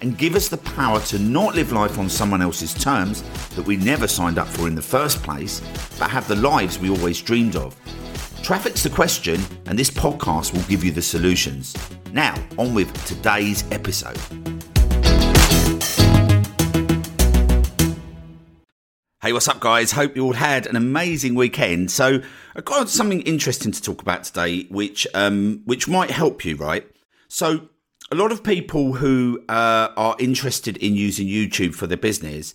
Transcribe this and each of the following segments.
and give us the power to not live life on someone else's terms that we never signed up for in the first place, but have the lives we always dreamed of. Traffic's the question, and this podcast will give you the solutions. Now, on with today's episode. Hey, what's up, guys? Hope you all had an amazing weekend. So, I've got something interesting to talk about today, which um, which might help you, right? So, a lot of people who uh, are interested in using YouTube for their business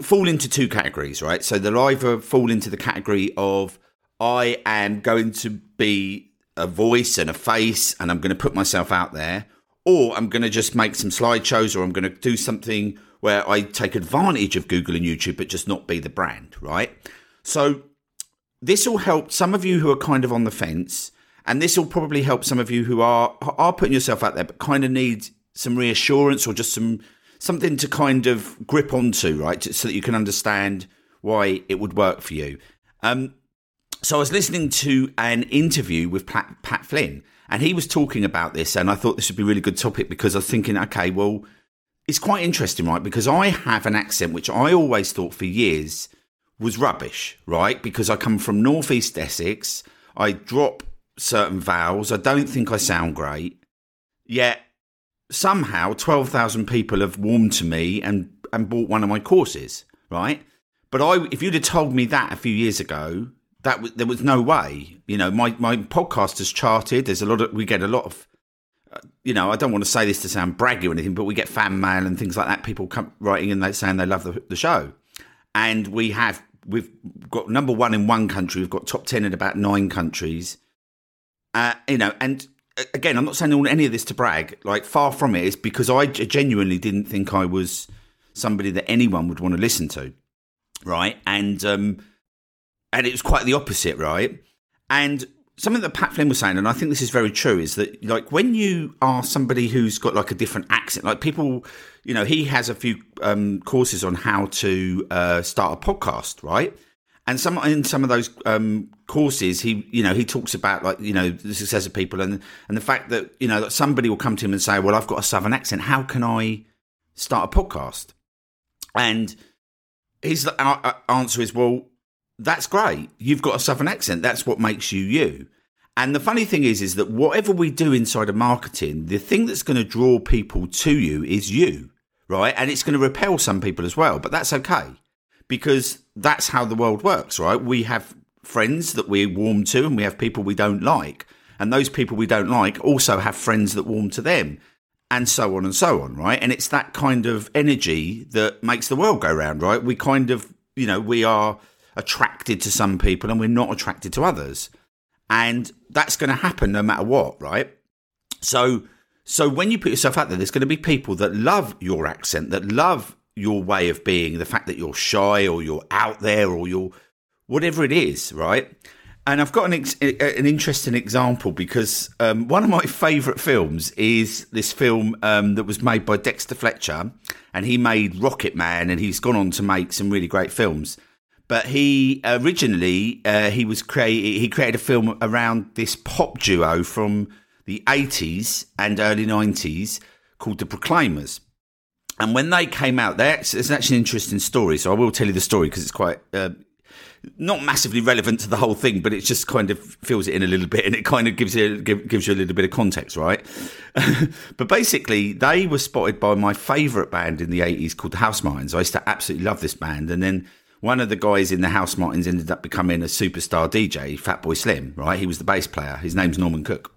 fall into two categories, right? So, they'll either fall into the category of I am going to be a voice and a face, and I'm going to put myself out there, or I'm going to just make some slideshows, or I'm going to do something where I take advantage of Google and YouTube, but just not be the brand, right? So this will help some of you who are kind of on the fence, and this will probably help some of you who are are putting yourself out there, but kind of need some reassurance or just some something to kind of grip onto, right, so that you can understand why it would work for you. Um, so I was listening to an interview with Pat, Pat Flynn, and he was talking about this, and I thought this would be a really good topic because I was thinking, okay, well it's quite interesting, right? Because I have an accent which I always thought for years was rubbish, right? Because I come from northeast Essex, I drop certain vowels, I don't think I sound great. Yet somehow 12,000 people have warmed to me and and bought one of my courses, right? But I if you'd have told me that a few years ago, that w- there was no way. You know, my my podcast has charted. There's a lot of we get a lot of uh, you know, I don't want to say this to sound braggy or anything, but we get fan mail and things like that. People come writing and they saying they love the, the show, and we have we've got number one in one country. We've got top ten in about nine countries. Uh, you know, and again, I'm not saying all, any of this to brag. Like far from it. It's because I genuinely didn't think I was somebody that anyone would want to listen to, right? And um, and it was quite the opposite, right? And something that Pat Flynn was saying, and I think this is very true, is that like when you are somebody who's got like a different accent, like people, you know, he has a few um, courses on how to uh, start a podcast, right? And some in some of those um, courses, he you know he talks about like you know the success of people and and the fact that you know that somebody will come to him and say, well, I've got a southern accent, how can I start a podcast? And his answer is, well, that's great. You've got a southern accent. That's what makes you you. And the funny thing is, is that whatever we do inside of marketing, the thing that's going to draw people to you is you, right? And it's going to repel some people as well, but that's okay because that's how the world works, right? We have friends that we warm to and we have people we don't like. And those people we don't like also have friends that warm to them and so on and so on, right? And it's that kind of energy that makes the world go round, right? We kind of, you know, we are attracted to some people and we're not attracted to others. And that's going to happen no matter what, right? So, so when you put yourself out there, there's going to be people that love your accent, that love your way of being, the fact that you're shy or you're out there or you're whatever it is, right? And I've got an ex- an interesting example because um, one of my favourite films is this film um, that was made by Dexter Fletcher, and he made Rocketman, and he's gone on to make some really great films but he originally uh, he was create he created a film around this pop duo from the 80s and early 90s called the Proclaimers. And when they came out, it's actually an interesting story. So I will tell you the story because it's quite uh, not massively relevant to the whole thing, but it just kind of fills it in a little bit, and it kind of gives you gives you a little bit of context, right? but basically, they were spotted by my favourite band in the eighties called the Housemartins. I used to absolutely love this band, and then one of the guys in the Housemartins ended up becoming a superstar DJ, Fatboy Slim, right? He was the bass player. His name's Norman Cook.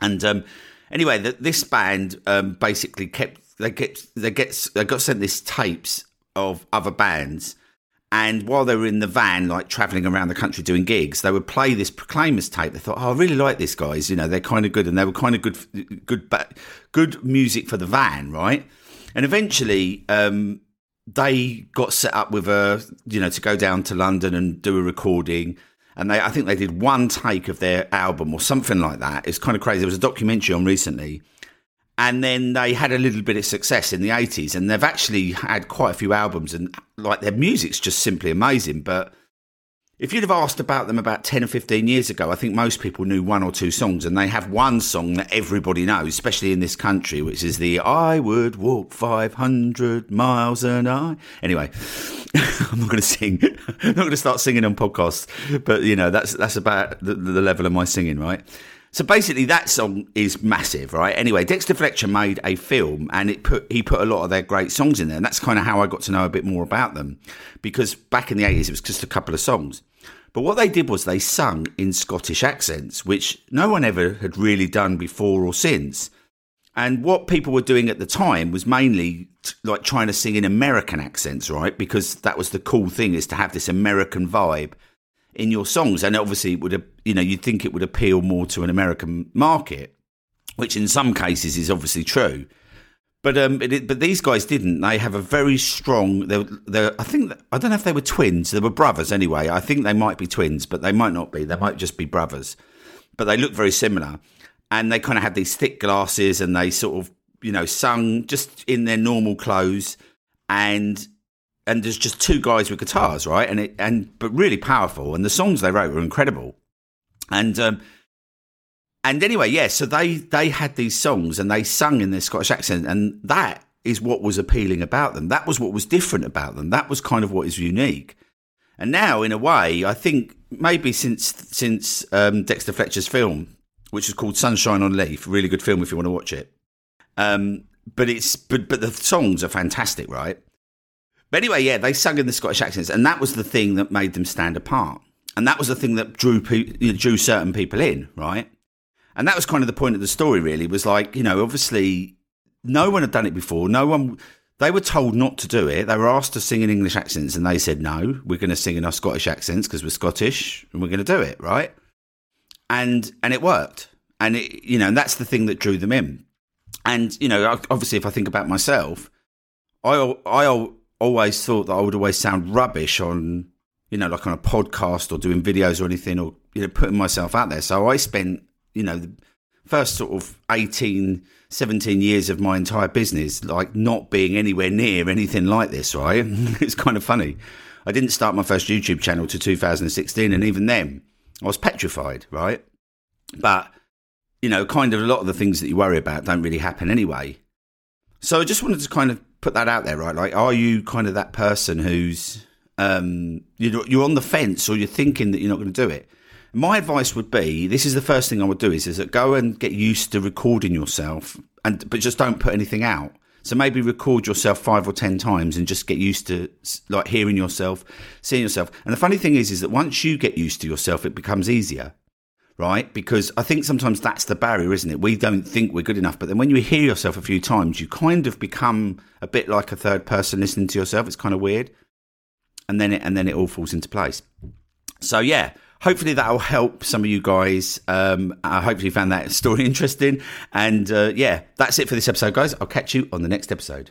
And um, anyway, the, this band um, basically kept they get they get they got sent this tapes of other bands, and while they were in the van, like traveling around the country doing gigs, they would play this Proclaimers tape. They thought, "Oh, I really like these guys. You know, they're kind of good, and they were kind of good, good, good music for the van, right?" And eventually, um, they got set up with a, you know, to go down to London and do a recording. And they, I think they did one take of their album or something like that. It's kind of crazy. There was a documentary on recently. And then they had a little bit of success in the 80s. And they've actually had quite a few albums. And like their music's just simply amazing. But if you'd have asked about them about 10 or 15 years ago, I think most people knew one or two songs, and they have one song that everybody knows, especially in this country, which is the I would walk 500 miles an hour. Anyway, I'm not going to sing. I'm not going to start singing on podcasts, but you know, that's, that's about the, the level of my singing, right? So basically, that song is massive, right? Anyway, Dexter Fletcher made a film, and it put he put a lot of their great songs in there, and that's kind of how I got to know a bit more about them. Because back in the eighties, it was just a couple of songs. But what they did was they sung in Scottish accents, which no one ever had really done before or since. And what people were doing at the time was mainly t- like trying to sing in American accents, right? Because that was the cool thing is to have this American vibe in your songs. And obviously, it would, you know, you'd think it would appeal more to an American market, which in some cases is obviously true. But um, it, but these guys didn't. They have a very strong. They, they, I think I don't know if they were twins. They were brothers anyway. I think they might be twins, but they might not be. They might just be brothers. But they look very similar, and they kind of had these thick glasses, and they sort of you know sung just in their normal clothes, and and there's just two guys with guitars, right? And it and but really powerful, and the songs they wrote were incredible, and um, and anyway, yeah, so they they had these songs and they sung in their Scottish accent, and that is what was appealing about them. That was what was different about them. That was kind of what is unique. And now, in a way, I think maybe since since um, Dexter Fletcher's film, which is called Sunshine on Leith, really good film if you want to watch it. Um, but it's but but the songs are fantastic, right? But anyway, yeah, they sung in the Scottish accents, and that was the thing that made them stand apart, and that was the thing that drew pe- drew certain people in, right? And that was kind of the point of the story, really. Was like, you know, obviously, no one had done it before. No one. They were told not to do it. They were asked to sing in English accents, and they said, "No, we're going to sing in our Scottish accents because we're Scottish, and we're going to do it right." And and it worked, and it, you know, and that's the thing that drew them in. And you know, obviously, if I think about myself, I I always thought that I would always sound rubbish on, you know, like on a podcast or doing videos or anything or, you know, putting myself out there. So I spent, you know, the first sort of 18, 17 years of my entire business, like not being anywhere near anything like this, right? it's kind of funny. I didn't start my first YouTube channel to 2016. And even then, I was petrified, right? But, you know, kind of a lot of the things that you worry about don't really happen anyway. So I just wanted to kind of put that out there, right? Like, are you kind of that person who's um, you're, you're on the fence or you're thinking that you're not going to do it? My advice would be: this is the first thing I would do is is that go and get used to recording yourself, and but just don't put anything out. So maybe record yourself five or ten times and just get used to like hearing yourself, seeing yourself. And the funny thing is, is that once you get used to yourself, it becomes easier right? Because I think sometimes that's the barrier, isn't it? We don't think we're good enough, but then when you hear yourself a few times, you kind of become a bit like a third person listening to yourself. It's kind of weird, and then it and then it all falls into place. So yeah. Hopefully that'll help some of you guys. Um, I hopefully you found that story interesting. And uh, yeah, that's it for this episode, guys. I'll catch you on the next episode.